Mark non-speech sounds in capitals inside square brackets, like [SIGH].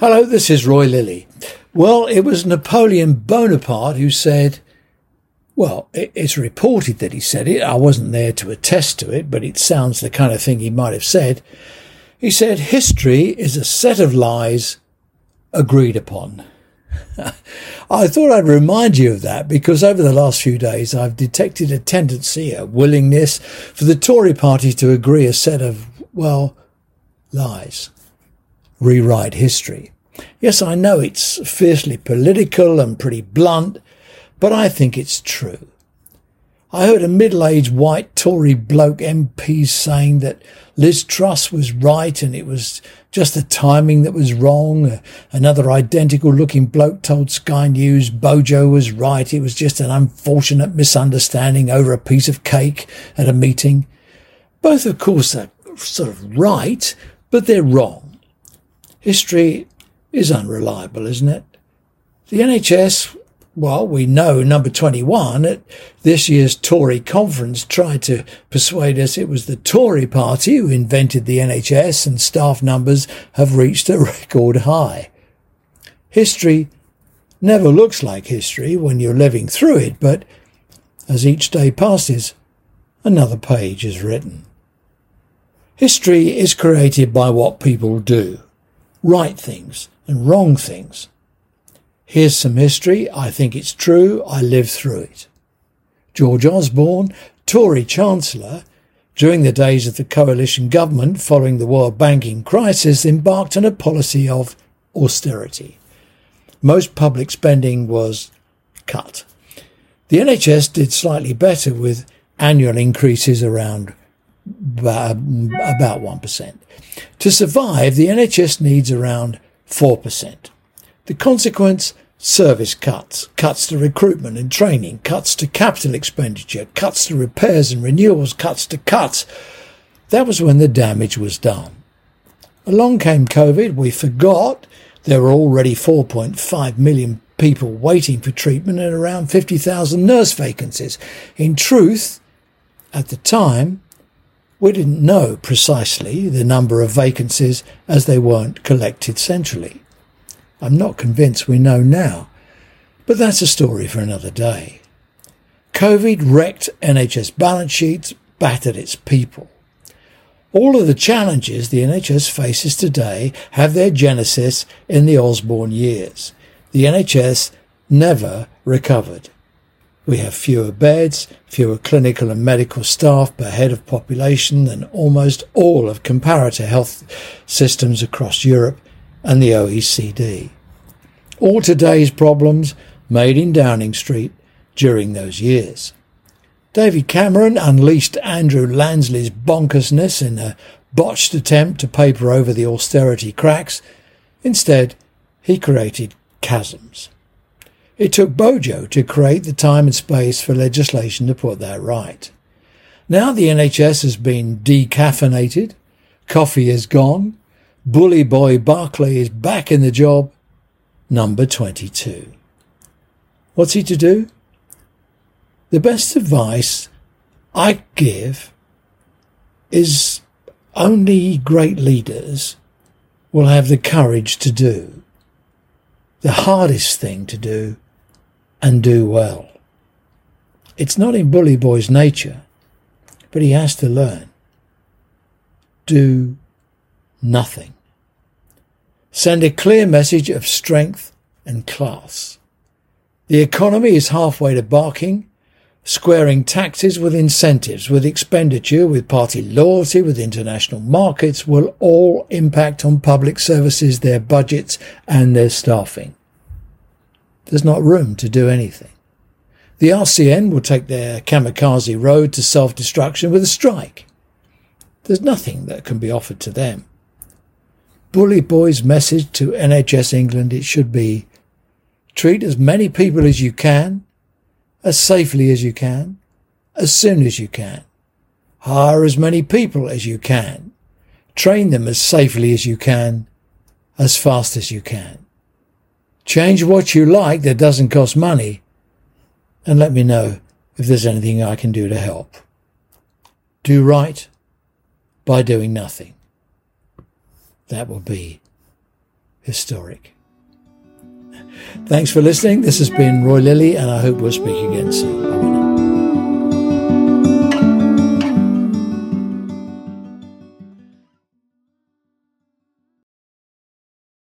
Hello, this is Roy Lilly. Well, it was Napoleon Bonaparte who said, well, it's reported that he said it. I wasn't there to attest to it, but it sounds the kind of thing he might have said. He said, history is a set of lies agreed upon. [LAUGHS] I thought I'd remind you of that because over the last few days I've detected a tendency, a willingness for the Tory party to agree a set of, well, lies. Rewrite history. Yes, I know it's fiercely political and pretty blunt, but I think it's true. I heard a middle-aged white Tory bloke MP saying that Liz Truss was right and it was just the timing that was wrong. Another identical looking bloke told Sky News Bojo was right. It was just an unfortunate misunderstanding over a piece of cake at a meeting. Both, of course, are sort of right, but they're wrong. History is unreliable, isn't it? The NHS well, we know number 21 at this year's Tory conference tried to persuade us it was the Tory party who invented the NHS and staff numbers have reached a [LAUGHS] record high. History never looks like history when you're living through it, but as each day passes, another page is written. History is created by what people do, right things and wrong things. Here's some history. I think it's true. I lived through it. George Osborne, Tory Chancellor, during the days of the coalition government following the world banking crisis, embarked on a policy of austerity. Most public spending was cut. The NHS did slightly better with annual increases around about 1%. To survive, the NHS needs around 4%. The consequence service cuts, cuts to recruitment and training, cuts to capital expenditure, cuts to repairs and renewals, cuts to cuts. That was when the damage was done. Along came COVID. We forgot there were already 4.5 million people waiting for treatment and around 50,000 nurse vacancies. In truth, at the time, we didn't know precisely the number of vacancies as they weren't collected centrally. I'm not convinced we know now. But that's a story for another day. COVID wrecked NHS balance sheets, battered its people. All of the challenges the NHS faces today have their genesis in the Osborne years. The NHS never recovered. We have fewer beds, fewer clinical and medical staff per head of population than almost all of comparator health systems across Europe and the OECD. All today's problems made in Downing Street during those years. David Cameron unleashed Andrew Lansley's bonkersness in a botched attempt to paper over the austerity cracks. Instead, he created chasms. It took Bojo to create the time and space for legislation to put that right. Now the NHS has been decaffeinated, Coffey is gone, bully boy Barclay is back in the job, number 22. What's he to do? The best advice I give is only great leaders will have the courage to do the hardest thing to do and do well. It's not in Bully Boy's nature, but he has to learn. Do nothing. Send a clear message of strength and class. The economy is halfway to barking, squaring taxes with incentives, with expenditure, with party loyalty, with international markets will all impact on public services, their budgets and their staffing. There's not room to do anything. The RCN will take their kamikaze road to self-destruction with a strike. There's nothing that can be offered to them. Bully Boy's message to NHS England it should be treat as many people as you can, as safely as you can, as soon as you can. Hire as many people as you can. Train them as safely as you can, as fast as you can. Change what you like that doesn't cost money and let me know if there's anything I can do to help. Do right by doing nothing. That will be historic. Thanks for listening. This has been Roy Lilly, and I hope we'll speak again soon.